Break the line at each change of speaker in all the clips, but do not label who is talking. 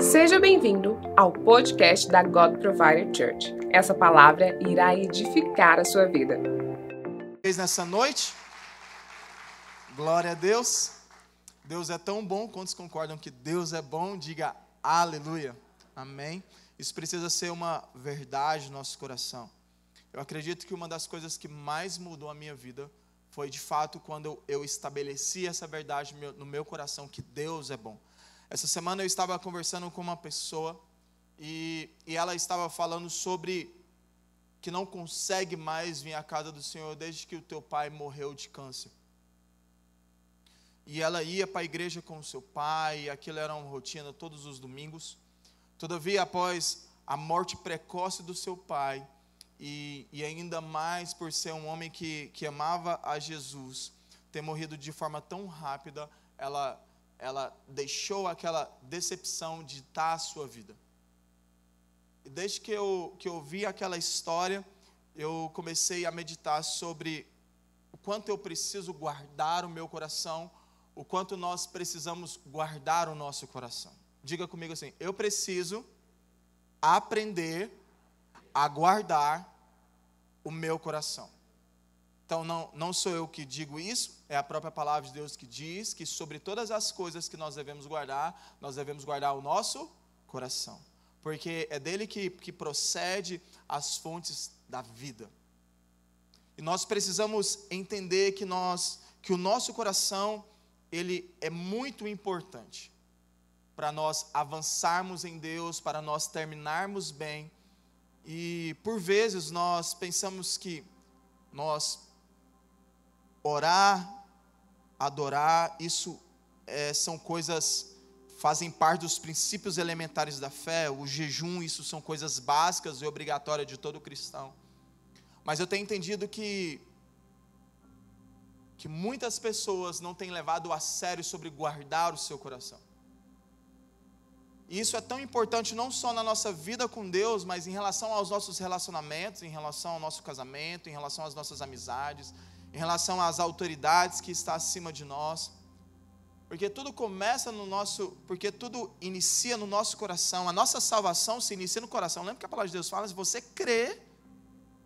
Seja bem-vindo ao podcast da God Provider Church. Essa palavra irá edificar a sua vida.
Nessa noite, glória a Deus. Deus é tão bom. Quantos concordam que Deus é bom? Diga aleluia. Amém. Isso precisa ser uma verdade no nosso coração. Eu acredito que uma das coisas que mais mudou a minha vida foi de fato quando eu estabeleci essa verdade no meu coração que Deus é bom. Essa semana eu estava conversando com uma pessoa e, e ela estava falando sobre que não consegue mais vir à casa do Senhor desde que o teu pai morreu de câncer. E ela ia para a igreja com o seu pai, e aquilo era uma rotina todos os domingos. Todavia, após a morte precoce do seu pai, e, e ainda mais por ser um homem que, que amava a Jesus, ter morrido de forma tão rápida, ela, ela deixou aquela decepção de estar a sua vida. E desde que eu, que eu vi aquela história, eu comecei a meditar sobre o quanto eu preciso guardar o meu coração, o quanto nós precisamos guardar o nosso coração. Diga comigo assim: eu preciso aprender a guardar o meu coração. Então, não, não sou eu que digo isso, é a própria palavra de Deus que diz que sobre todas as coisas que nós devemos guardar, nós devemos guardar o nosso coração. Porque é dele que, que procede as fontes da vida. E nós precisamos entender que, nós, que o nosso coração ele é muito importante para nós avançarmos em Deus, para nós terminarmos bem e por vezes nós pensamos que nós orar, adorar, isso é, são coisas, fazem parte dos princípios elementares da fé, o jejum, isso são coisas básicas e obrigatórias de todo cristão. Mas eu tenho entendido que que muitas pessoas não têm levado a sério sobre guardar o seu coração. E isso é tão importante não só na nossa vida com Deus, mas em relação aos nossos relacionamentos, em relação ao nosso casamento, em relação às nossas amizades, em relação às autoridades que está acima de nós. Porque tudo começa no nosso, porque tudo inicia no nosso coração. A nossa salvação se inicia no coração. Lembra que a palavra de Deus fala? Se você crê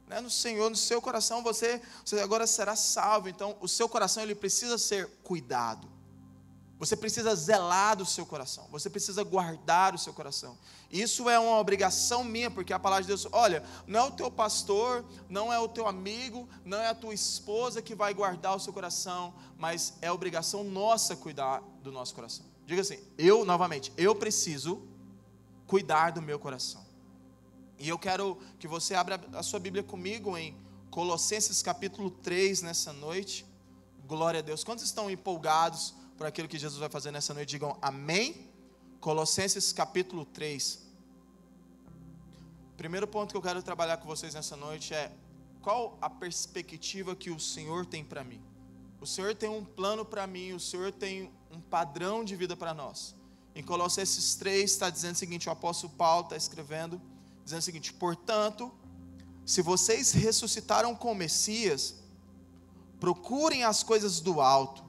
né, no Senhor, no seu coração, você, você agora será salvo. Então, o seu coração ele precisa ser cuidado. Você precisa zelar do seu coração, você precisa guardar o seu coração. Isso é uma obrigação minha, porque a palavra de Deus, olha, não é o teu pastor, não é o teu amigo, não é a tua esposa que vai guardar o seu coração, mas é obrigação nossa cuidar do nosso coração. Diga assim, eu, novamente, eu preciso cuidar do meu coração. E eu quero que você abra a sua Bíblia comigo em Colossenses capítulo 3 nessa noite. Glória a Deus. Quantos estão empolgados? Por aquilo que Jesus vai fazer nessa noite, digam amém. Colossenses capítulo 3. Primeiro ponto que eu quero trabalhar com vocês nessa noite é qual a perspectiva que o Senhor tem para mim. O Senhor tem um plano para mim, o Senhor tem um padrão de vida para nós. Em Colossenses 3 está dizendo o seguinte: o apóstolo Paulo está escrevendo, dizendo o seguinte: portanto, se vocês ressuscitaram com o Messias, procurem as coisas do alto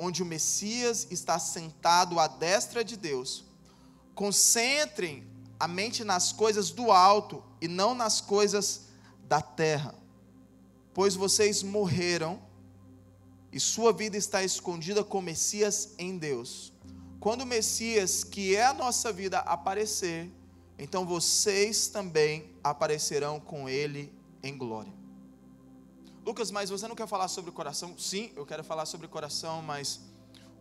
onde o Messias está sentado à destra de Deus. Concentrem a mente nas coisas do alto e não nas coisas da terra, pois vocês morreram e sua vida está escondida com o Messias em Deus. Quando o Messias, que é a nossa vida, aparecer, então vocês também aparecerão com ele em glória. Lucas, mas você não quer falar sobre o coração? Sim, eu quero falar sobre o coração, mas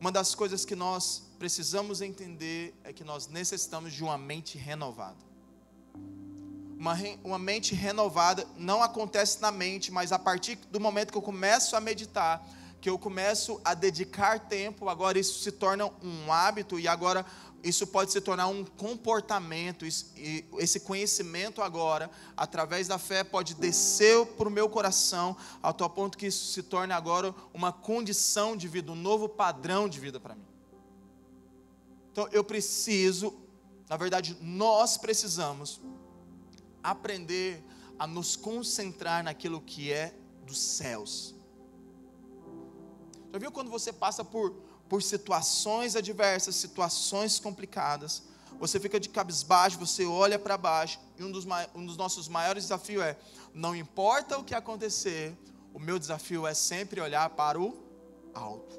uma das coisas que nós precisamos entender é que nós necessitamos de uma mente renovada. Uma, uma mente renovada não acontece na mente, mas a partir do momento que eu começo a meditar, que eu começo a dedicar tempo, agora isso se torna um hábito e agora isso pode se tornar um comportamento, e esse conhecimento agora, através da fé, pode descer para o meu coração, ao tal ponto que isso se torne agora uma condição de vida, um novo padrão de vida para mim. Então eu preciso, na verdade, nós precisamos aprender a nos concentrar naquilo que é dos céus. Já viu quando você passa por por situações adversas, situações complicadas, você fica de cabisbaixo, você olha para baixo, e um dos, um dos nossos maiores desafios é: não importa o que acontecer, o meu desafio é sempre olhar para o alto.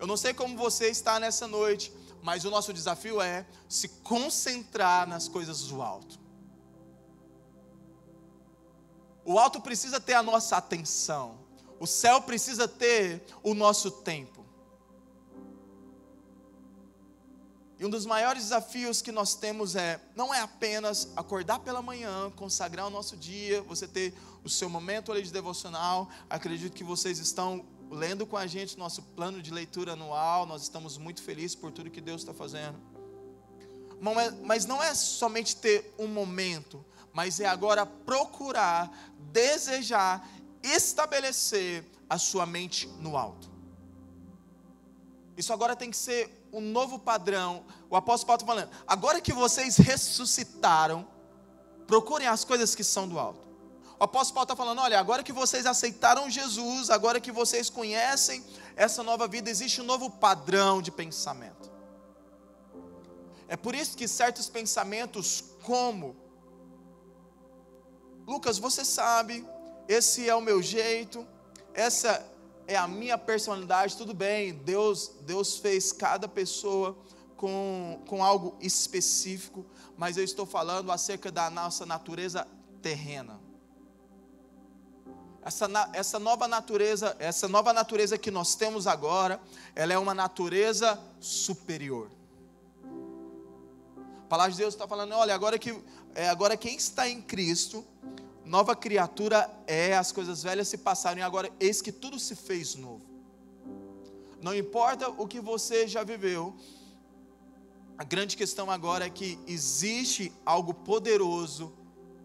Eu não sei como você está nessa noite, mas o nosso desafio é se concentrar nas coisas do alto. O alto precisa ter a nossa atenção. O céu precisa ter o nosso tempo. E um dos maiores desafios que nós temos é não é apenas acordar pela manhã, consagrar o nosso dia, você ter o seu momento ali de devocional. Acredito que vocês estão lendo com a gente nosso plano de leitura anual. Nós estamos muito felizes por tudo que Deus está fazendo. Mas não é somente ter um momento, mas é agora procurar, desejar, estabelecer a sua mente no alto. Isso agora tem que ser um novo padrão. O apóstolo Paulo está falando: agora que vocês ressuscitaram, procurem as coisas que são do alto. O apóstolo Paulo está falando: olha, agora que vocês aceitaram Jesus, agora que vocês conhecem essa nova vida, existe um novo padrão de pensamento. É por isso que certos pensamentos, como Lucas, você sabe, esse é o meu jeito, essa é a minha personalidade, tudo bem, Deus, Deus fez cada pessoa com, com algo específico, mas eu estou falando acerca da nossa natureza terrena. Essa, essa nova natureza, essa nova natureza que nós temos agora, ela é uma natureza superior. A palavra de Deus está falando, olha, agora que é, agora quem está em Cristo, nova criatura é, as coisas velhas se passaram e agora eis que tudo se fez novo. Não importa o que você já viveu, a grande questão agora é que existe algo poderoso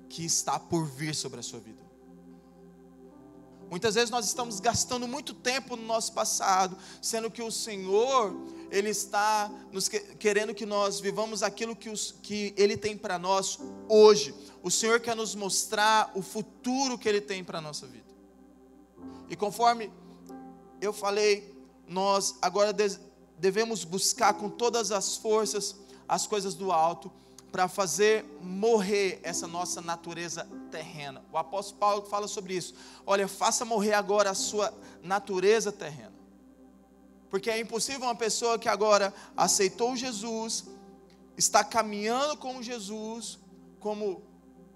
que está por vir sobre a sua vida. Muitas vezes nós estamos gastando muito tempo no nosso passado, sendo que o Senhor, Ele está nos querendo que nós vivamos aquilo que, os, que Ele tem para nós hoje. O Senhor quer nos mostrar o futuro que Ele tem para a nossa vida. E conforme eu falei, nós agora devemos buscar com todas as forças as coisas do alto para fazer morrer essa nossa natureza terrena. O apóstolo Paulo fala sobre isso. Olha, faça morrer agora a sua natureza terrena. Porque é impossível uma pessoa que agora aceitou Jesus, está caminhando com Jesus, como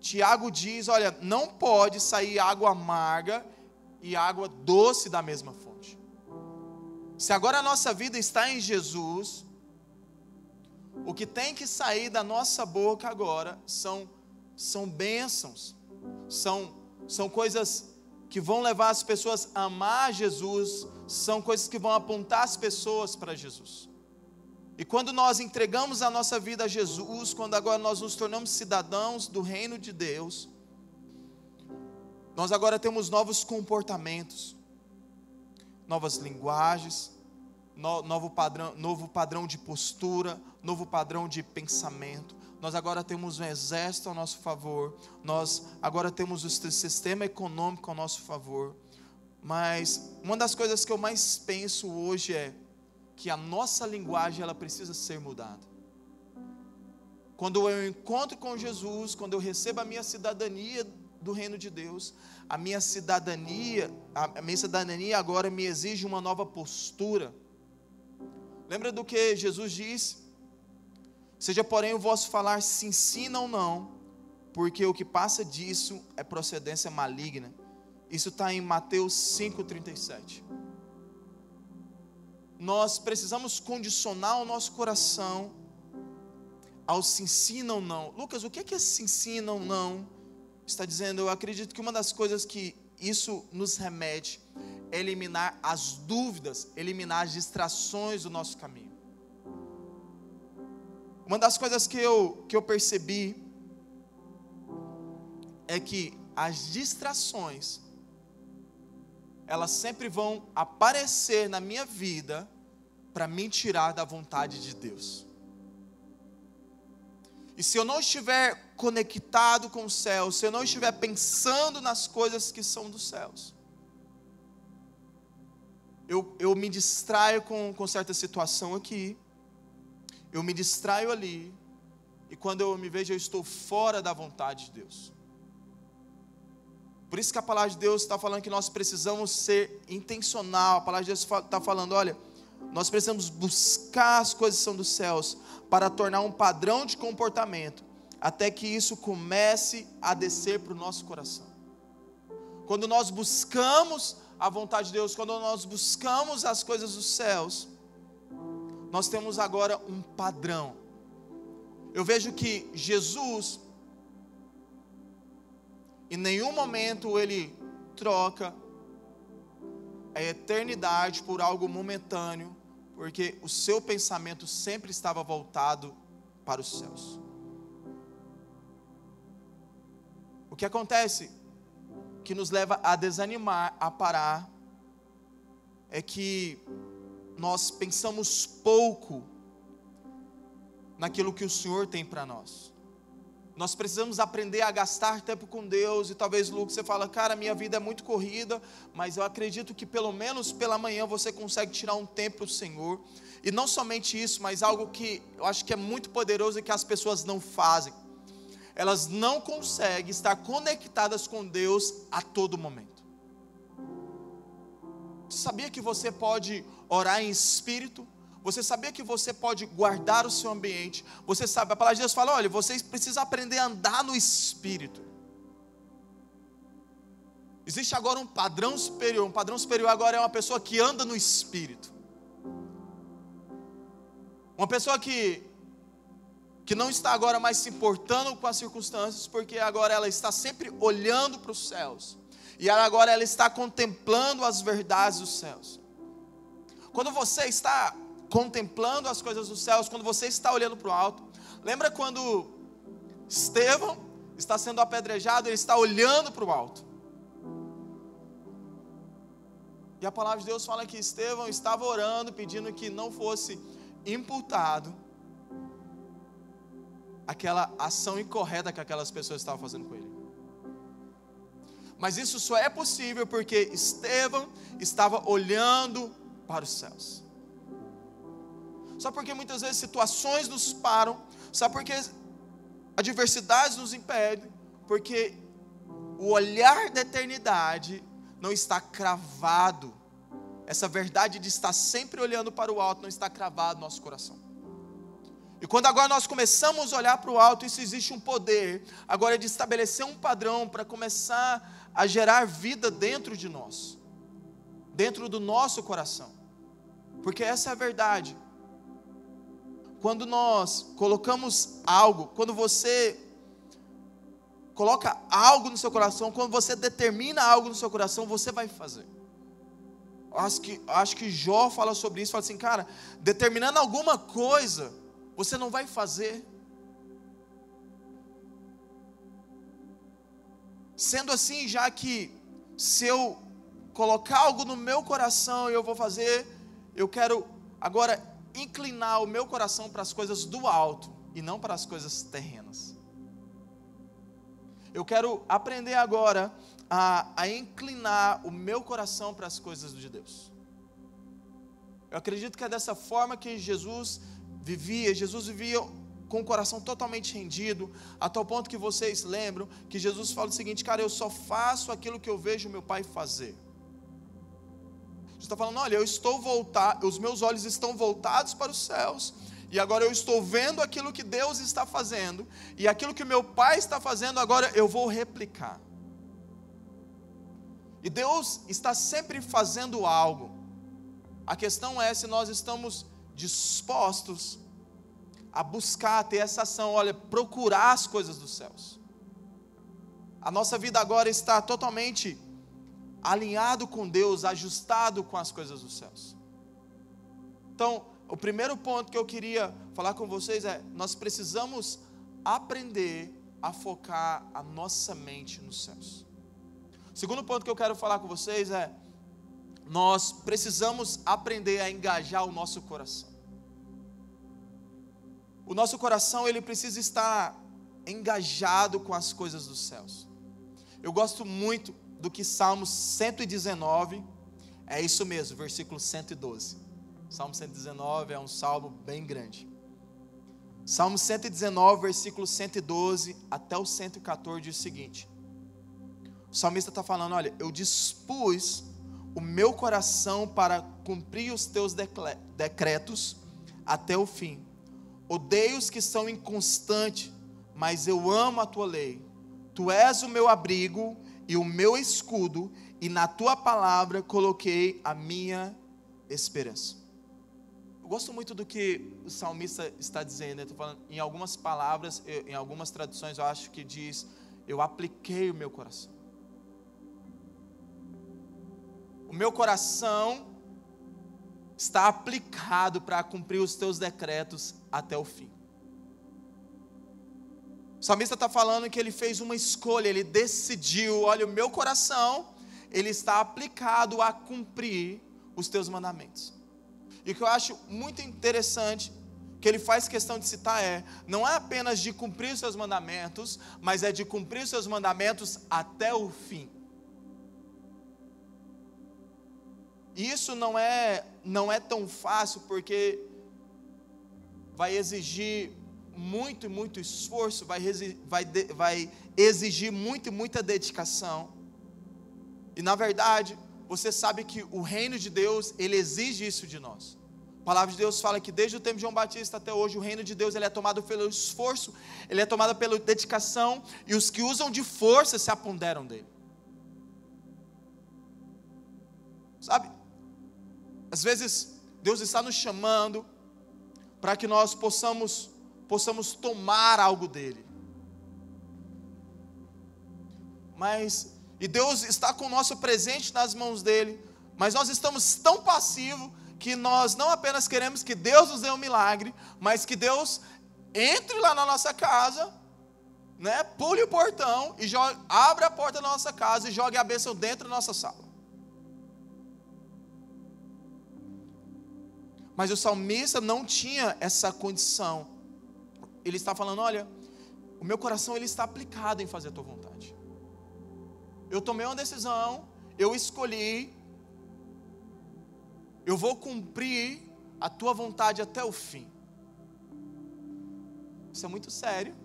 Tiago diz: olha, não pode sair água amarga e água doce da mesma fonte. Se agora a nossa vida está em Jesus, o que tem que sair da nossa boca agora são, são bênçãos, são, são coisas que vão levar as pessoas a amar Jesus, são coisas que vão apontar as pessoas para Jesus. E quando nós entregamos a nossa vida a Jesus, quando agora nós nos tornamos cidadãos do reino de Deus, nós agora temos novos comportamentos, novas linguagens, novo padrão, novo padrão de postura, novo padrão de pensamento. Nós agora temos um exército ao nosso favor, nós agora temos o sistema econômico ao nosso favor. Mas uma das coisas que eu mais penso hoje é que a nossa linguagem ela precisa ser mudada. Quando eu encontro com Jesus, quando eu recebo a minha cidadania do reino de Deus, a minha cidadania, a minha cidadania agora me exige uma nova postura. Lembra do que Jesus disse? Seja, porém, o vosso falar se ensina ou não, porque o que passa disso é procedência maligna. Isso está em Mateus 5,37. Nós precisamos condicionar o nosso coração ao se ensina ou não. Lucas, o que é que se ensina ou não? Está dizendo, eu acredito que uma das coisas que isso nos remete eliminar as dúvidas, eliminar as distrações do nosso caminho. Uma das coisas que eu, que eu percebi é que as distrações, elas sempre vão aparecer na minha vida para me tirar da vontade de Deus. E se eu não estiver conectado com o céu, se eu não estiver pensando nas coisas que são dos céus, eu, eu me distraio com, com certa situação aqui, eu me distraio ali, e quando eu me vejo, eu estou fora da vontade de Deus. Por isso que a palavra de Deus está falando que nós precisamos ser intencional. A palavra de Deus está falando: olha, nós precisamos buscar as coisas que são dos céus para tornar um padrão de comportamento, até que isso comece a descer para o nosso coração. Quando nós buscamos a vontade de Deus, quando nós buscamos as coisas dos céus, nós temos agora um padrão. Eu vejo que Jesus, em nenhum momento ele troca a eternidade por algo momentâneo, porque o seu pensamento sempre estava voltado para os céus. O que acontece que nos leva a desanimar, a parar, é que nós pensamos pouco naquilo que o Senhor tem para nós. Nós precisamos aprender a gastar tempo com Deus. E talvez, Lucas, você fala, cara, minha vida é muito corrida, mas eu acredito que pelo menos pela manhã você consegue tirar um tempo para o Senhor. E não somente isso, mas algo que eu acho que é muito poderoso e que as pessoas não fazem. Elas não conseguem estar conectadas com Deus a todo momento. Sabia que você pode orar em espírito? Você sabia que você pode guardar o seu ambiente? Você sabe, a palavra de Deus fala: olha, vocês precisam aprender a andar no espírito. Existe agora um padrão superior. Um padrão superior agora é uma pessoa que anda no espírito. Uma pessoa que que não está agora mais se importando com as circunstâncias, porque agora ela está sempre olhando para os céus. E agora ela está contemplando as verdades dos céus. Quando você está contemplando as coisas dos céus, quando você está olhando para o alto. Lembra quando Estevão está sendo apedrejado, ele está olhando para o alto. E a palavra de Deus fala que Estevão estava orando, pedindo que não fosse imputado aquela ação incorreta que aquelas pessoas estavam fazendo com ele. Mas isso só é possível porque Estevão estava olhando para os céus. Sabe por que muitas vezes situações nos param? Sabe por que adversidades nos impedem? Porque o olhar da eternidade não está cravado. Essa verdade de estar sempre olhando para o alto não está cravado no nosso coração. E quando agora nós começamos a olhar para o alto, isso existe um poder agora de estabelecer um padrão para começar a gerar vida dentro de nós, dentro do nosso coração. Porque essa é a verdade quando nós colocamos algo, quando você coloca algo no seu coração, quando você determina algo no seu coração, você vai fazer. Acho que, acho que Jó fala sobre isso, fala assim, cara, determinando alguma coisa, você não vai fazer. Sendo assim, já que se eu colocar algo no meu coração e eu vou fazer, eu quero agora inclinar o meu coração para as coisas do alto e não para as coisas terrenas. Eu quero aprender agora a, a inclinar o meu coração para as coisas de Deus. Eu acredito que é dessa forma que Jesus vivia. Jesus vivia com o coração totalmente rendido, a tal ponto que vocês lembram que Jesus fala o seguinte: cara, eu só faço aquilo que eu vejo meu pai fazer está falando: olha, eu estou voltado, os meus olhos estão voltados para os céus, e agora eu estou vendo aquilo que Deus está fazendo, e aquilo que meu pai está fazendo, agora eu vou replicar. E Deus está sempre fazendo algo. A questão é se nós estamos dispostos a buscar, ter essa ação, olha, procurar as coisas dos céus. A nossa vida agora está totalmente alinhado com Deus, ajustado com as coisas dos céus. Então, o primeiro ponto que eu queria falar com vocês é: nós precisamos aprender a focar a nossa mente nos céus. O segundo ponto que eu quero falar com vocês é: nós precisamos aprender a engajar o nosso coração. O nosso coração ele precisa estar engajado com as coisas dos céus. Eu gosto muito do que Salmo 119, é isso mesmo, versículo 112. Salmo 119 é um salmo bem grande. Salmo 119, versículo 112 até o 114 diz o seguinte: o salmista está falando: Olha, eu dispus o meu coração para cumprir os teus decretos até o fim. Odeio os que são inconstantes, mas eu amo a tua lei. Tu és o meu abrigo e o meu escudo, e na tua palavra coloquei a minha esperança. Eu gosto muito do que o salmista está dizendo. Está falando, em algumas palavras, em algumas traduções, eu acho que diz: Eu apliquei o meu coração. O meu coração está aplicado para cumprir os teus decretos até o fim. O salmista está falando que ele fez uma escolha, ele decidiu: olha, o meu coração, ele está aplicado a cumprir os teus mandamentos. E o que eu acho muito interessante, que ele faz questão de citar é: não é apenas de cumprir os seus mandamentos, mas é de cumprir os seus mandamentos até o fim. Isso não é não é tão fácil porque vai exigir muito muito esforço, vai, vai, vai exigir muito e muita dedicação. E na verdade, você sabe que o reino de Deus, ele exige isso de nós. A palavra de Deus fala que desde o tempo de João Batista até hoje, o reino de Deus ele é tomado pelo esforço, ele é tomado pela dedicação, e os que usam de força se aponderam dele. Sabe? Às vezes, Deus está nos chamando para que nós possamos, possamos tomar algo dele. Mas e Deus está com o nosso presente nas mãos dele, mas nós estamos tão passivos que nós não apenas queremos que Deus nos dê um milagre, mas que Deus entre lá na nossa casa, né, pule o portão e jogue, abra a porta da nossa casa e jogue a bênção dentro da nossa sala. Mas o salmista não tinha essa condição. Ele está falando, olha, o meu coração ele está aplicado em fazer a tua vontade eu tomei uma decisão, eu escolhi, eu vou cumprir a tua vontade até o fim. Isso é muito sério.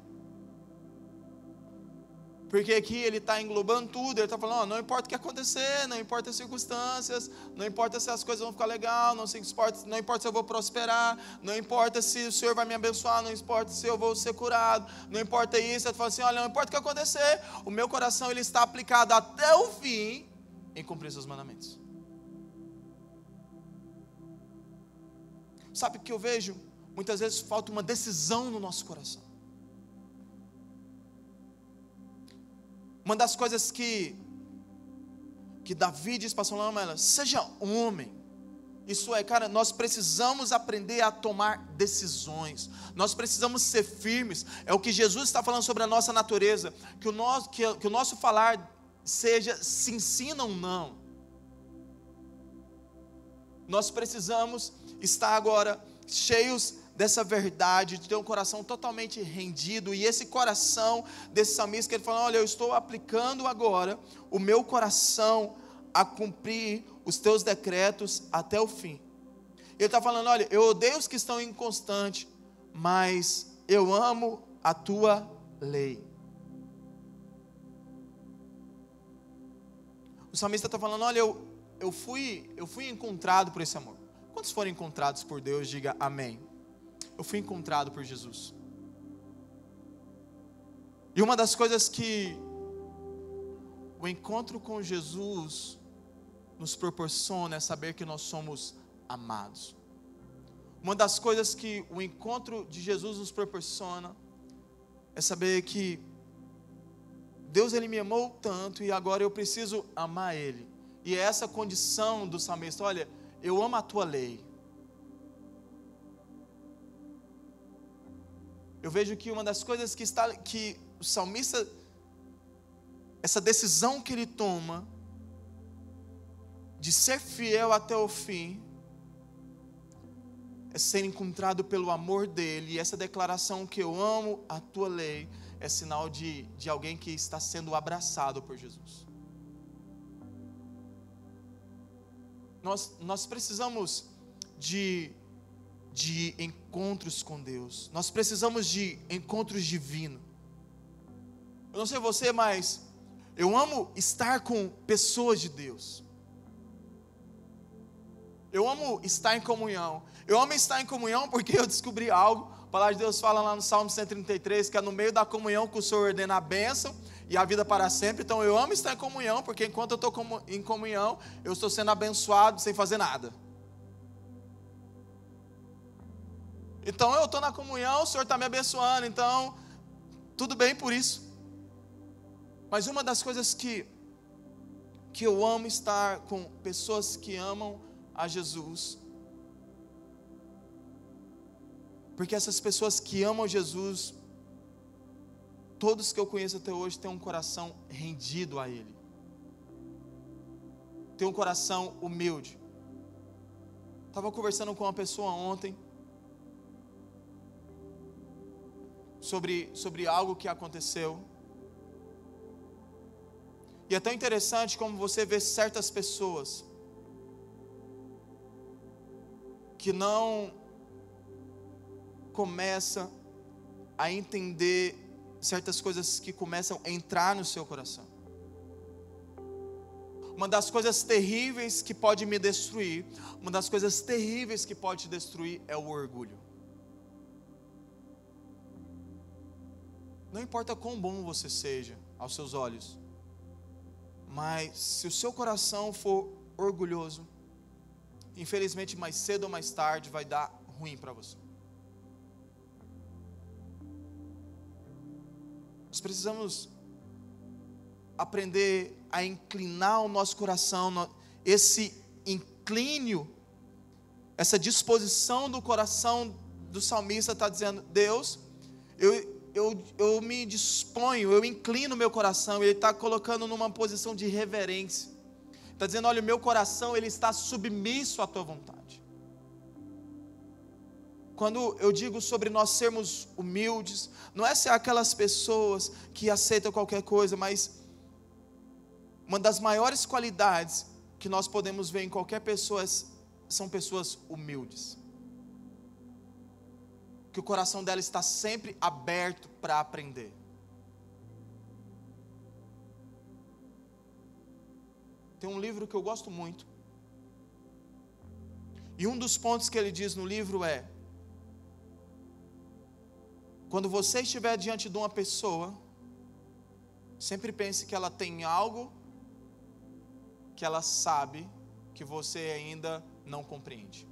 Porque aqui ele está englobando tudo, ele está falando, não importa o que acontecer, não importa as circunstâncias, não importa se as coisas vão ficar legal, não, importa, não importa se eu vou prosperar, não importa se o Senhor vai me abençoar, não importa se eu vou ser curado, não importa isso, ele fala assim, olha, não importa o que acontecer, o meu coração ele está aplicado até o fim em cumprir seus mandamentos. Sabe o que eu vejo? Muitas vezes falta uma decisão no nosso coração. Uma das coisas que que Davi diz para Salomão, seja homem. Isso é, cara, nós precisamos aprender a tomar decisões. Nós precisamos ser firmes. É o que Jesus está falando sobre a nossa natureza, que o nosso que, que o nosso falar seja se ensina ou não. Nós precisamos estar agora cheios dessa verdade, de ter um coração totalmente rendido, e esse coração desse salmista, que ele fala: Olha, eu estou aplicando agora o meu coração a cumprir os teus decretos até o fim. Ele está falando: Olha, eu odeio os que estão inconstantes, mas eu amo a tua lei. O salmista está falando: Olha, eu, eu, fui, eu fui encontrado por esse amor. Quantos foram encontrados por Deus? Diga amém eu fui encontrado por Jesus. E uma das coisas que o encontro com Jesus nos proporciona é saber que nós somos amados. Uma das coisas que o encontro de Jesus nos proporciona é saber que Deus ele me amou tanto e agora eu preciso amar ele. E é essa condição do salmista, olha, eu amo a tua lei. Eu vejo que uma das coisas que está que o salmista essa decisão que ele toma de ser fiel até o fim é ser encontrado pelo amor dele, e essa declaração que eu amo a tua lei é sinal de, de alguém que está sendo abraçado por Jesus. Nós, nós precisamos de de encontros com Deus. Nós precisamos de encontros divinos. Eu não sei você, mas eu amo estar com pessoas de Deus. Eu amo estar em comunhão. Eu amo estar em comunhão porque eu descobri algo. A palavra de Deus fala lá no Salmo 133 que é no meio da comunhão que o Senhor ordena a bênção e a vida para sempre. Então eu amo estar em comunhão, porque enquanto eu estou em comunhão, eu estou sendo abençoado sem fazer nada. Então eu estou na comunhão, o Senhor está me abençoando, então tudo bem por isso. Mas uma das coisas que, que eu amo estar com pessoas que amam a Jesus, porque essas pessoas que amam Jesus, todos que eu conheço até hoje têm um coração rendido a Ele, tem um coração humilde. Estava conversando com uma pessoa ontem, sobre, sobre algo que aconteceu. E é tão interessante como você vê certas pessoas que não começa a entender certas coisas que começam a entrar no seu coração. Uma das coisas terríveis que pode me destruir, uma das coisas terríveis que pode te destruir é o orgulho. Não importa quão bom você seja aos seus olhos, mas se o seu coração for orgulhoso, infelizmente mais cedo ou mais tarde vai dar ruim para você. Nós precisamos aprender a inclinar o nosso coração, esse inclínio, essa disposição do coração do salmista está dizendo: Deus, eu, eu, eu me disponho, eu inclino meu coração, ele está colocando numa posição de reverência. Está dizendo, olha, o meu coração ele está submisso à tua vontade. Quando eu digo sobre nós sermos humildes, não é ser aquelas pessoas que aceitam qualquer coisa, mas uma das maiores qualidades que nós podemos ver em qualquer pessoa são pessoas humildes que o coração dela está sempre aberto para aprender. Tem um livro que eu gosto muito. E um dos pontos que ele diz no livro é: quando você estiver diante de uma pessoa, sempre pense que ela tem algo que ela sabe que você ainda não compreende.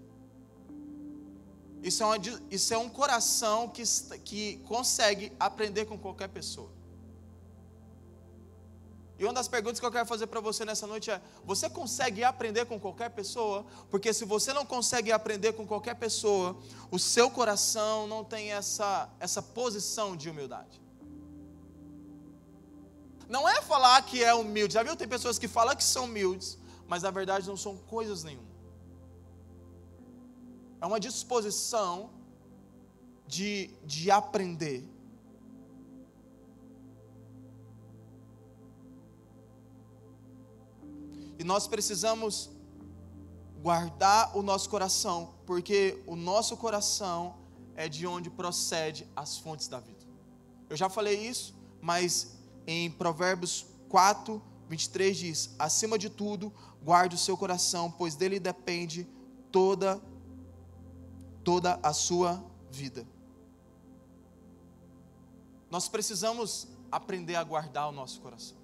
Isso é, uma, isso é um coração que, que consegue aprender com qualquer pessoa. E uma das perguntas que eu quero fazer para você nessa noite é: você consegue aprender com qualquer pessoa? Porque se você não consegue aprender com qualquer pessoa, o seu coração não tem essa, essa posição de humildade. Não é falar que é humilde. Já viu? Tem pessoas que falam que são humildes, mas na verdade não são coisas nenhuma é uma disposição de, de aprender. E nós precisamos guardar o nosso coração, porque o nosso coração é de onde procede as fontes da vida. Eu já falei isso, mas em Provérbios 4, 23 diz: Acima de tudo, guarde o seu coração, pois dele depende toda a toda a sua vida. Nós precisamos aprender a guardar o nosso coração.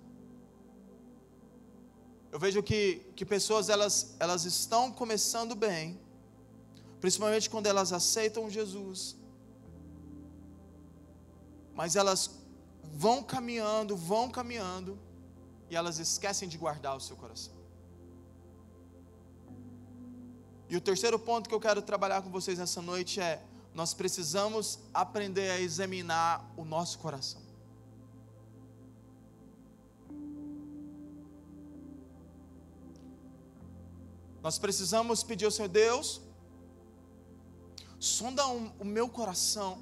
Eu vejo que, que pessoas elas, elas estão começando bem, principalmente quando elas aceitam Jesus, mas elas vão caminhando, vão caminhando, e elas esquecem de guardar o seu coração. E o terceiro ponto que eu quero trabalhar com vocês nessa noite é: nós precisamos aprender a examinar o nosso coração. Nós precisamos pedir ao Senhor Deus, sonda o meu coração,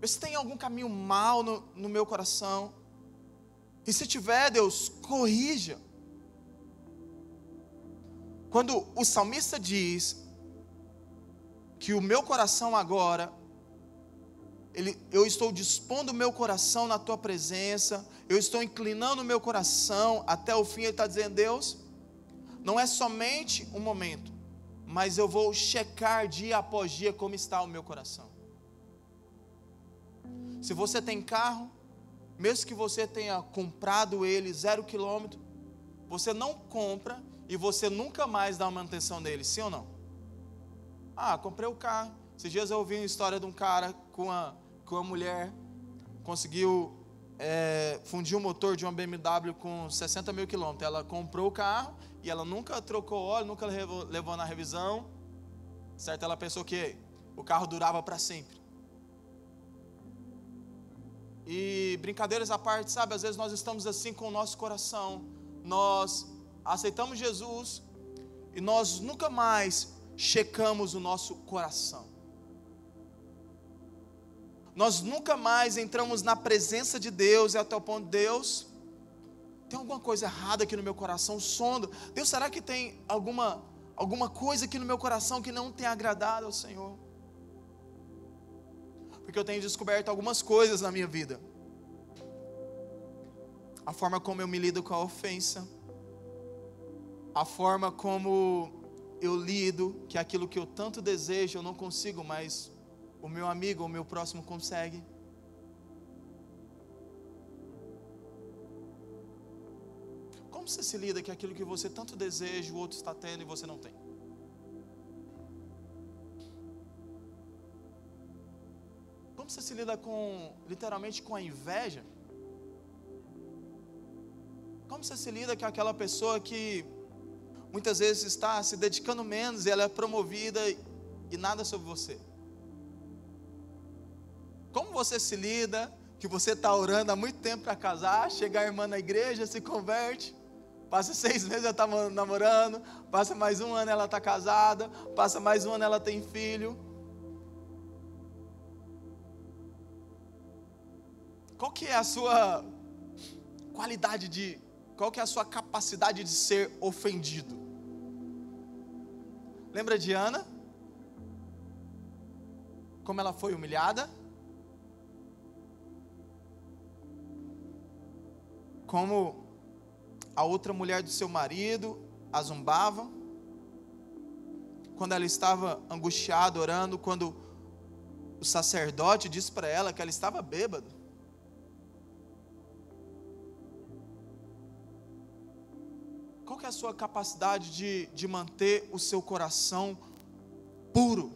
vê se tem algum caminho mal no, no meu coração, e se tiver, Deus, corrija. Quando o salmista diz que o meu coração agora, ele, eu estou dispondo o meu coração na tua presença, eu estou inclinando o meu coração até o fim. Ele está dizendo, Deus, não é somente um momento, mas eu vou checar dia após dia como está o meu coração. Se você tem carro, mesmo que você tenha comprado ele zero quilômetro, você não compra e você nunca mais dá manutenção nele, sim ou não? Ah, comprei o carro. Esses dias eu ouvi uma história de um cara com uma, com uma mulher, conseguiu é, fundir o motor de uma BMW com 60 mil quilômetros. Ela comprou o carro e ela nunca trocou óleo, nunca levou, levou na revisão. Certo? Ela pensou que o carro durava para sempre. E brincadeiras à parte, sabe? Às vezes nós estamos assim com o nosso coração. Nós aceitamos Jesus e nós nunca mais checamos o nosso coração. Nós nunca mais entramos na presença de Deus e até o ponto de Deus, tem alguma coisa errada aqui no meu coração, sondo. Deus, será que tem alguma alguma coisa aqui no meu coração que não tem agradado ao Senhor? porque eu tenho descoberto algumas coisas na minha vida. A forma como eu me lido com a ofensa, a forma como eu lido, que é aquilo que eu tanto desejo, eu não consigo, mas o meu amigo, o meu próximo consegue. Como você se lida que aquilo que você tanto deseja, o outro está tendo e você não tem? Como você se lida com, literalmente, com a inveja? Como você se lida com aquela pessoa que muitas vezes está se dedicando menos e ela é promovida e nada sobre você? Como você se lida que você está orando há muito tempo para casar, chega a irmã na igreja, se converte, passa seis meses ela está namorando, passa mais um ano ela está casada, passa mais um ano ela tem filho, Qual que é a sua qualidade de, qual que é a sua capacidade de ser ofendido? Lembra de Ana? Como ela foi humilhada? Como a outra mulher do seu marido a zombava? Quando ela estava angustiada, orando, quando o sacerdote disse para ela que ela estava bêbada. Qual que é a sua capacidade de, de manter o seu coração puro?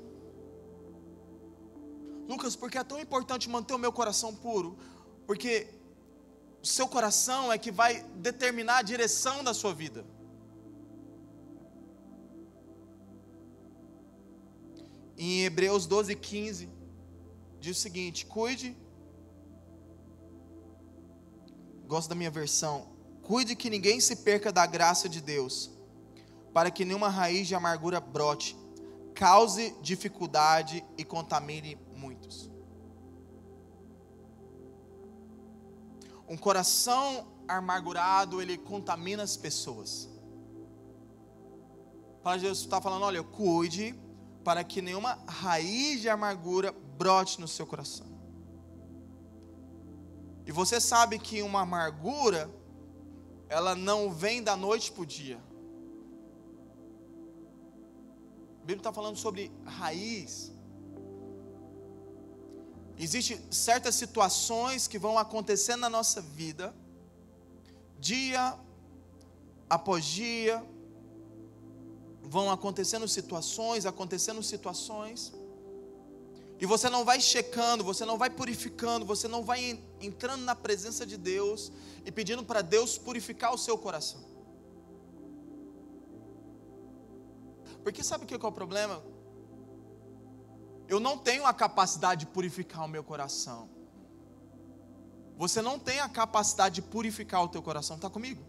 Lucas, porque é tão importante manter o meu coração puro? Porque o seu coração é que vai determinar a direção da sua vida. Em Hebreus 12, 15, diz o seguinte: cuide, gosto da minha versão, Cuide que ninguém se perca da graça de Deus, para que nenhuma raiz de amargura brote, cause dificuldade e contamine muitos. Um coração amargurado, ele contamina as pessoas. Para Jesus está falando, olha, cuide para que nenhuma raiz de amargura brote no seu coração. E você sabe que uma amargura ela não vem da noite para o dia. A Bíblia está falando sobre raiz. Existem certas situações que vão acontecendo na nossa vida, dia após dia, vão acontecendo situações, acontecendo situações, e você não vai checando, você não vai purificando, você não vai entrando na presença de Deus e pedindo para Deus purificar o seu coração. Porque sabe o que é o problema? Eu não tenho a capacidade de purificar o meu coração. Você não tem a capacidade de purificar o teu coração, está comigo?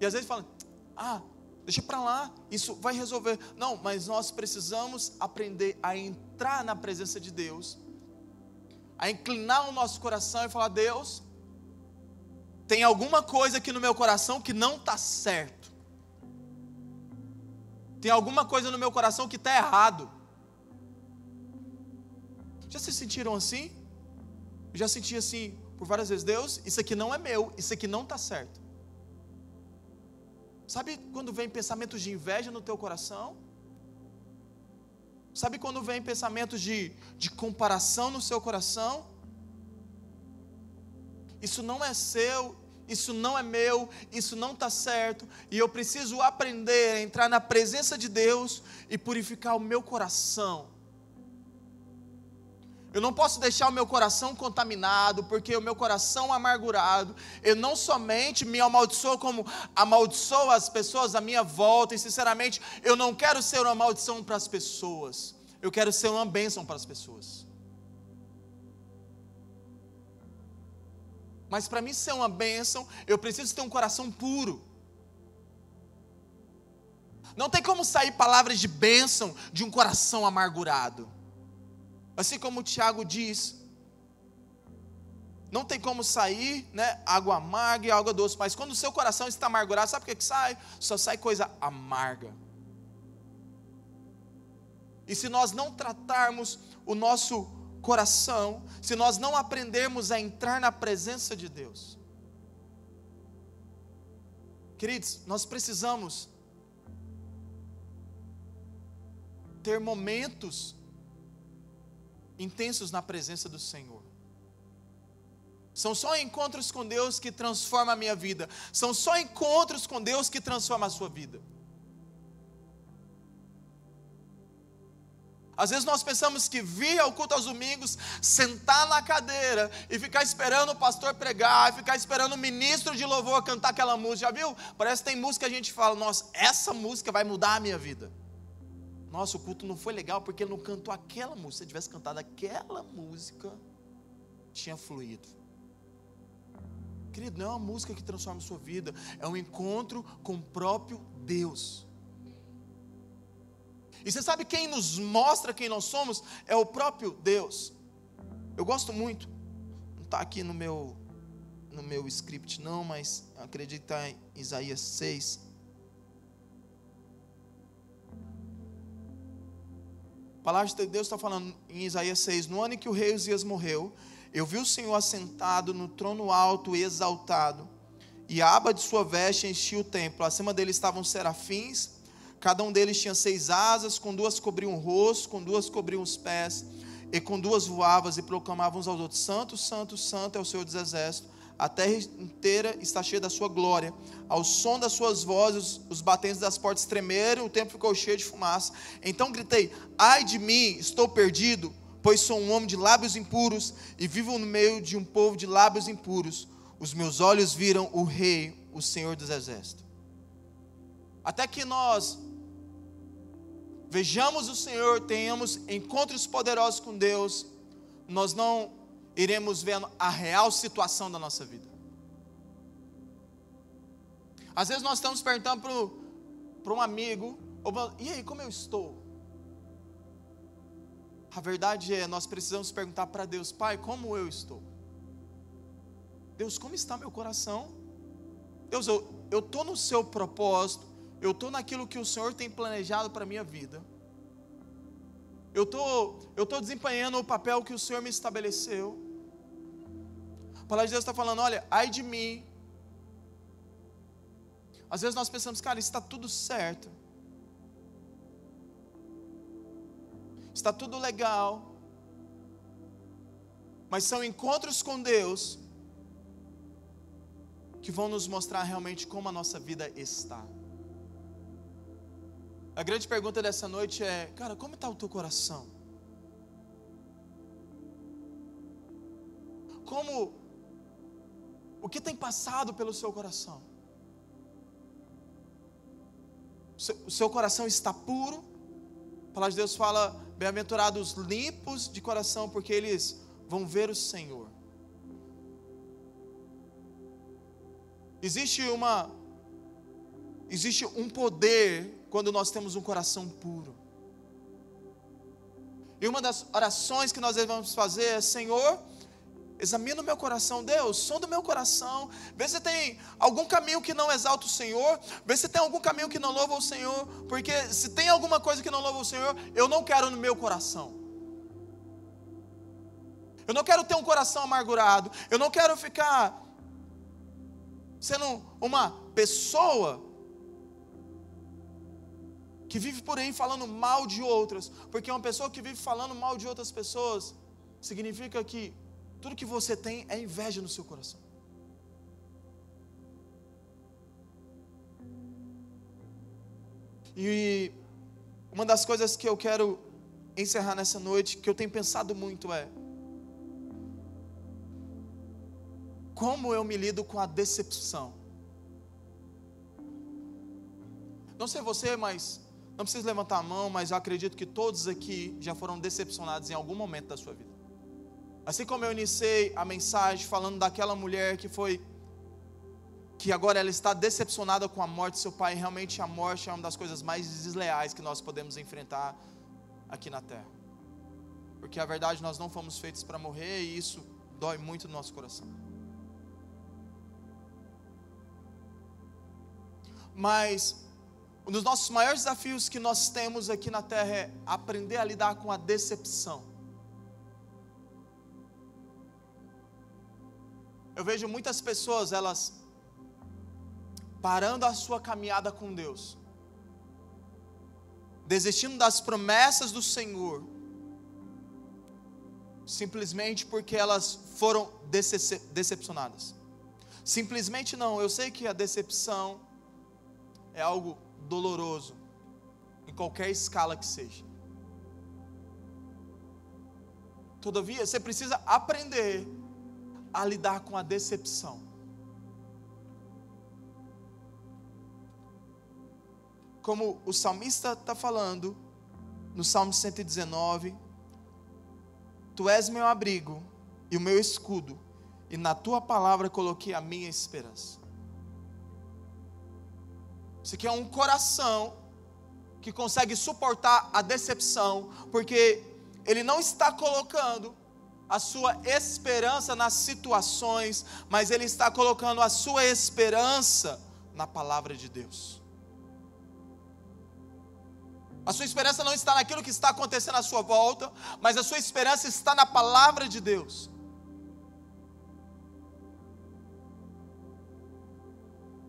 E às vezes fala, ah, deixa para lá, isso vai resolver. Não, mas nós precisamos aprender a entrar na presença de Deus, a inclinar o nosso coração e falar: Deus, tem alguma coisa aqui no meu coração que não está certo. Tem alguma coisa no meu coração que está errado. Já se sentiram assim? Já senti assim por várias vezes, Deus, isso aqui não é meu, isso aqui não está certo. Sabe quando vem pensamentos de inveja no teu coração? Sabe quando vem pensamentos de, de comparação no seu coração? Isso não é seu, isso não é meu, isso não está certo, e eu preciso aprender a entrar na presença de Deus e purificar o meu coração eu não posso deixar o meu coração contaminado, porque o meu coração amargurado, eu não somente me amaldiçoo, como amaldiçoo as pessoas à minha volta, e sinceramente, eu não quero ser uma maldição para as pessoas, eu quero ser uma bênção para as pessoas. Mas para mim ser uma bênção, eu preciso ter um coração puro. Não tem como sair palavras de bênção de um coração amargurado. Assim como Tiago diz, não tem como sair, né, água amarga e água doce, mas quando o seu coração está amargurado, sabe o que, que sai? Só sai coisa amarga. E se nós não tratarmos o nosso coração, se nós não aprendermos a entrar na presença de Deus, queridos, nós precisamos ter momentos intensos na presença do Senhor. São só encontros com Deus que transformam a minha vida. São só encontros com Deus que transformam a sua vida. Às vezes nós pensamos que vir ao culto aos domingos, sentar na cadeira e ficar esperando o pastor pregar, ficar esperando o ministro de louvor cantar aquela música. Já viu? Parece que tem música que a gente fala, nossa, essa música vai mudar a minha vida. Nossa, o culto não foi legal porque ele não cantou aquela música. Se ele tivesse cantado aquela música, tinha fluído. Querido, não é uma música que transforma a sua vida, é um encontro com o próprio Deus. E você sabe quem nos mostra quem nós somos? É o próprio Deus. Eu gosto muito, não está aqui no meu, no meu script, não, mas está em Isaías 6. Palavra de Deus está falando em Isaías 6: No ano em que o rei Uzias morreu, eu vi o Senhor assentado no trono alto e exaltado, e a aba de sua veste enchia o templo. Acima dele estavam serafins, cada um deles tinha seis asas, com duas cobriam o rosto, com duas cobriam os pés, e com duas voavam e proclamavam uns aos outros: Santo, Santo, Santo é o Senhor dos exércitos a terra inteira está cheia da sua glória. Ao som das suas vozes, os batentes das portas tremeram, o tempo ficou cheio de fumaça. Então gritei: Ai de mim, estou perdido, pois sou um homem de lábios impuros e vivo no meio de um povo de lábios impuros. Os meus olhos viram o Rei, o Senhor dos Exércitos. Até que nós vejamos o Senhor, tenhamos encontros poderosos com Deus, nós não iremos vendo a real situação da nossa vida. Às vezes nós estamos perguntando para um amigo, e aí, como eu estou? A verdade é, nós precisamos perguntar para Deus, Pai, como eu estou? Deus, como está meu coração? Deus, eu estou no seu propósito, eu estou naquilo que o Senhor tem planejado para a minha vida. Eu tô, estou tô desempenhando o papel que o Senhor me estabeleceu. Palavra de Deus está falando: olha, ai de mim. Às vezes nós pensamos, cara, está tudo certo. Está tudo legal. Mas são encontros com Deus que vão nos mostrar realmente como a nossa vida está. A grande pergunta dessa noite é: cara, como está o teu coração? Como o que tem passado pelo seu coração? O seu coração está puro? A palavra de Deus fala: bem-aventurados limpos de coração, porque eles vão ver o Senhor. Existe uma existe um poder quando nós temos um coração puro. E uma das orações que nós devemos fazer é: Senhor, Examina o meu coração, Deus, som do meu coração. Vê se tem algum caminho que não exalta o Senhor. Vê se tem algum caminho que não louva o Senhor. Porque se tem alguma coisa que não louva o Senhor, eu não quero no meu coração. Eu não quero ter um coração amargurado. Eu não quero ficar sendo uma pessoa que vive por aí falando mal de outras. Porque uma pessoa que vive falando mal de outras pessoas significa que tudo que você tem é inveja no seu coração. E uma das coisas que eu quero encerrar nessa noite, que eu tenho pensado muito é: como eu me lido com a decepção? Não sei você, mas não precisa levantar a mão, mas eu acredito que todos aqui já foram decepcionados em algum momento da sua vida. Assim como eu iniciei a mensagem falando daquela mulher que foi que agora ela está decepcionada com a morte de seu pai, realmente a morte é uma das coisas mais desleais que nós podemos enfrentar aqui na terra. Porque a verdade nós não fomos feitos para morrer e isso dói muito no nosso coração. Mas um dos nossos maiores desafios que nós temos aqui na terra é aprender a lidar com a decepção. Eu vejo muitas pessoas, elas parando a sua caminhada com Deus, desistindo das promessas do Senhor, simplesmente porque elas foram decep decepcionadas. Simplesmente não, eu sei que a decepção é algo doloroso, em qualquer escala que seja. Todavia, você precisa aprender a lidar com a decepção. Como o salmista está falando no Salmo 119: Tu és meu abrigo e o meu escudo, e na tua palavra coloquei a minha esperança. Isso aqui é um coração que consegue suportar a decepção, porque ele não está colocando a sua esperança nas situações, mas ele está colocando a sua esperança na palavra de Deus. A sua esperança não está naquilo que está acontecendo à sua volta, mas a sua esperança está na palavra de Deus.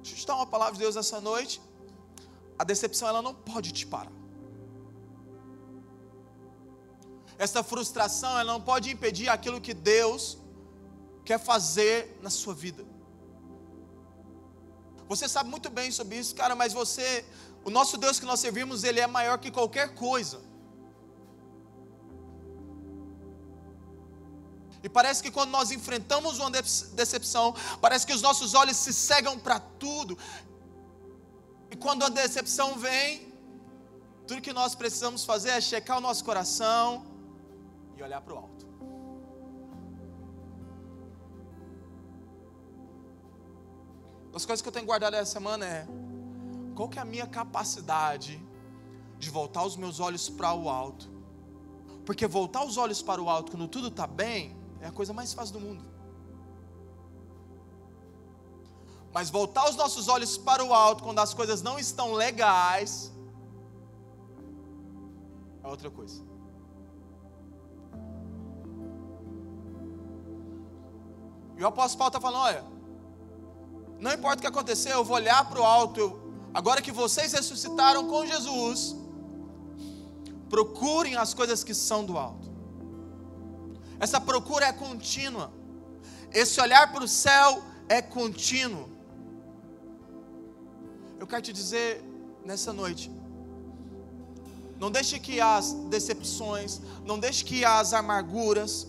Deixa eu te dar uma palavra de Deus essa noite. A decepção ela não pode te parar. Essa frustração, ela não pode impedir aquilo que Deus quer fazer na sua vida. Você sabe muito bem sobre isso, cara, mas você, o nosso Deus que nós servimos, ele é maior que qualquer coisa. E parece que quando nós enfrentamos uma decepção, parece que os nossos olhos se cegam para tudo. E quando a decepção vem, tudo que nós precisamos fazer é checar o nosso coração, e olhar para o alto. As coisas que eu tenho guardado essa semana é qual que é a minha capacidade de voltar os meus olhos para o alto? Porque voltar os olhos para o alto quando tudo está bem é a coisa mais fácil do mundo. Mas voltar os nossos olhos para o alto quando as coisas não estão legais é outra coisa. E o apóstolo Paulo está falando: olha, não importa o que acontecer, eu vou olhar para o alto. Eu, agora que vocês ressuscitaram com Jesus, procurem as coisas que são do alto. Essa procura é contínua. Esse olhar para o céu é contínuo. Eu quero te dizer nessa noite, não deixe que as decepções, não deixe que as amarguras,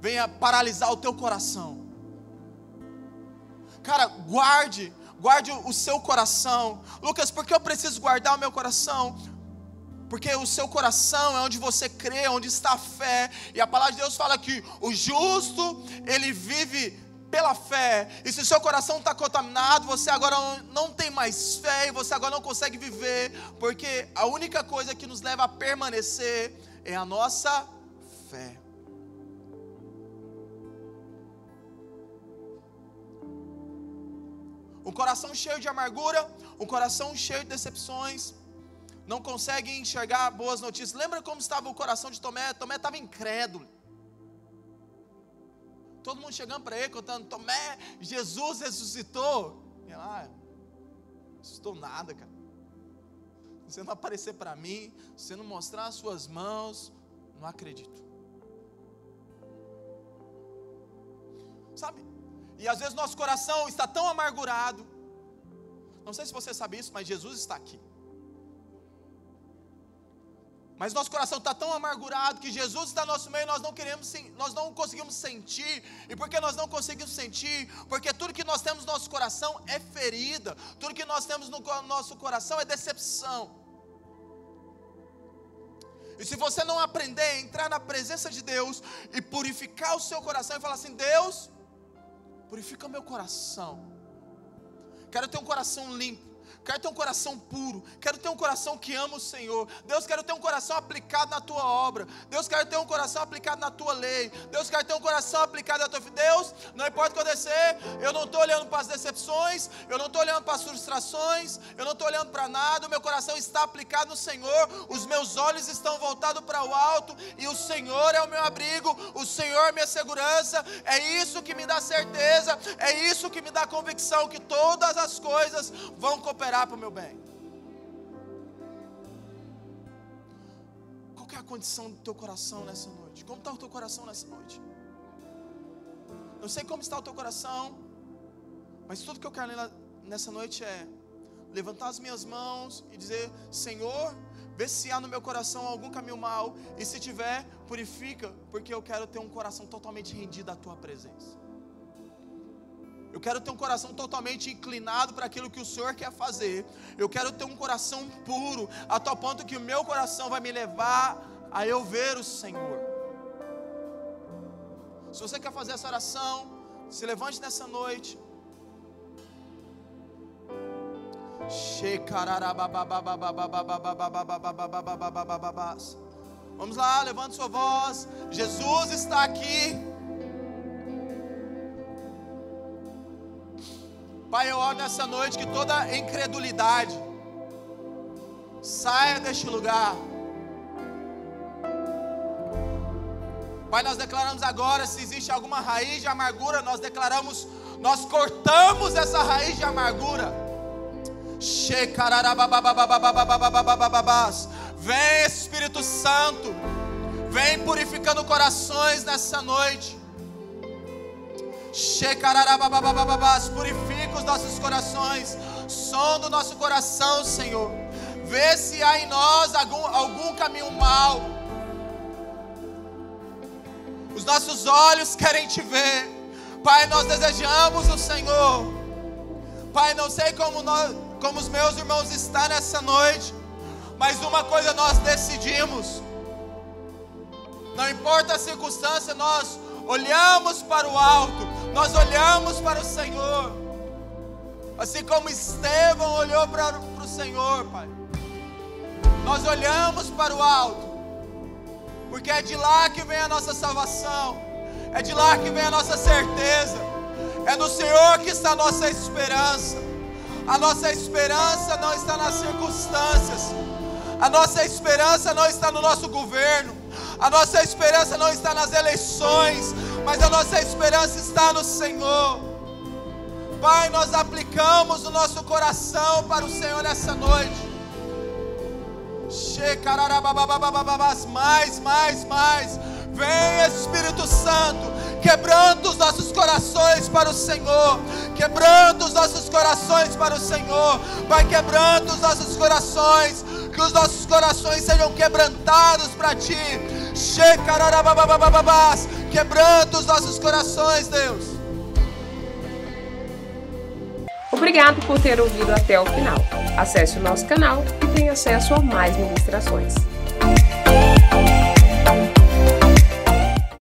venha paralisar o teu coração. Cara, guarde, guarde o seu coração. Lucas, por que eu preciso guardar o meu coração? Porque o seu coração é onde você crê, onde está a fé. E a palavra de Deus fala que o justo, ele vive pela fé. E se o seu coração está contaminado, você agora não tem mais fé e você agora não consegue viver, porque a única coisa que nos leva a permanecer é a nossa fé. Um coração cheio de amargura, um coração cheio de decepções, não consegue enxergar boas notícias. Lembra como estava o coração de Tomé? Tomé estava incrédulo. Todo mundo chegando para ele, contando: Tomé, Jesus ressuscitou. E lá, ah, ressuscitou nada, cara. Se você não aparecer para mim, se você não mostrar as suas mãos, não acredito. Sabe? E às vezes nosso coração está tão amargurado. Não sei se você sabe isso, mas Jesus está aqui. Mas nosso coração está tão amargurado que Jesus está no nosso meio nós não queremos, nós não conseguimos sentir. E por que nós não conseguimos sentir? Porque tudo que nós temos no nosso coração é ferida. Tudo que nós temos no nosso coração é decepção. E se você não aprender a entrar na presença de Deus e purificar o seu coração e falar assim: Deus, purifica meu coração. Quero ter um coração limpo quero ter um coração puro, quero ter um coração que ama o Senhor. Deus, quero ter um coração aplicado na tua obra. Deus, quero ter um coração aplicado na tua lei. Deus, quero ter um coração aplicado na tua. Deus, não importa o que acontecer, eu não estou olhando para as decepções, eu não estou olhando para as frustrações, eu não estou olhando para nada. O meu coração está aplicado no Senhor, os meus olhos estão voltados para o alto e o Senhor é o meu abrigo, o Senhor é minha segurança. É isso que me dá certeza, é isso que me dá convicção que todas as coisas vão cooperar cooperar para o meu bem. Qual é a condição do teu coração nessa noite? Como está o teu coração nessa noite? Não sei como está o teu coração, mas tudo que eu quero nessa noite é levantar as minhas mãos e dizer: Senhor, vê se há no meu coração algum caminho mal, e se tiver, purifica, porque eu quero ter um coração totalmente rendido à tua presença. Eu quero ter um coração totalmente inclinado para aquilo que o Senhor quer fazer. Eu quero ter um coração puro, a tal ponto que o meu coração vai me levar a eu ver o Senhor. Se você quer fazer essa oração, se levante nessa noite. Vamos lá, levante sua voz. Jesus está aqui. Pai, eu oro nessa noite que toda incredulidade saia deste lugar. Pai, nós declaramos agora, se existe alguma raiz de amargura, nós declaramos, nós cortamos essa raiz de amargura. Vem Espírito Santo, vem purificando corações nessa noite. Purifica os nossos corações. Som do nosso coração, Senhor. Vê se há em nós algum, algum caminho mal. Os nossos olhos querem te ver. Pai, nós desejamos o Senhor. Pai, não sei como, nós, como os meus irmãos estão nessa noite. Mas uma coisa nós decidimos. Não importa a circunstância, nós olhamos para o alto, nós olhamos para o Senhor, assim como Estevão olhou para, para o Senhor, Pai. Nós olhamos para o alto, porque é de lá que vem a nossa salvação, é de lá que vem a nossa certeza, é no Senhor que está a nossa esperança. A nossa esperança não está nas circunstâncias, a nossa esperança não está no nosso governo, a nossa esperança não está nas eleições, mas a nossa esperança está no Senhor. Pai, nós aplicamos o nosso coração para o Senhor nessa noite. Mais, mais, mais. Vem Espírito Santo, quebrando os nossos corações para o Senhor, quebrando os nossos corações para o Senhor, vai quebrando os nossos corações, que os nossos corações sejam quebrantados para Ti quebrando os nossos corações, Deus.
Obrigado por ter ouvido até o final. Acesse o nosso canal e tenha acesso a mais ministrações.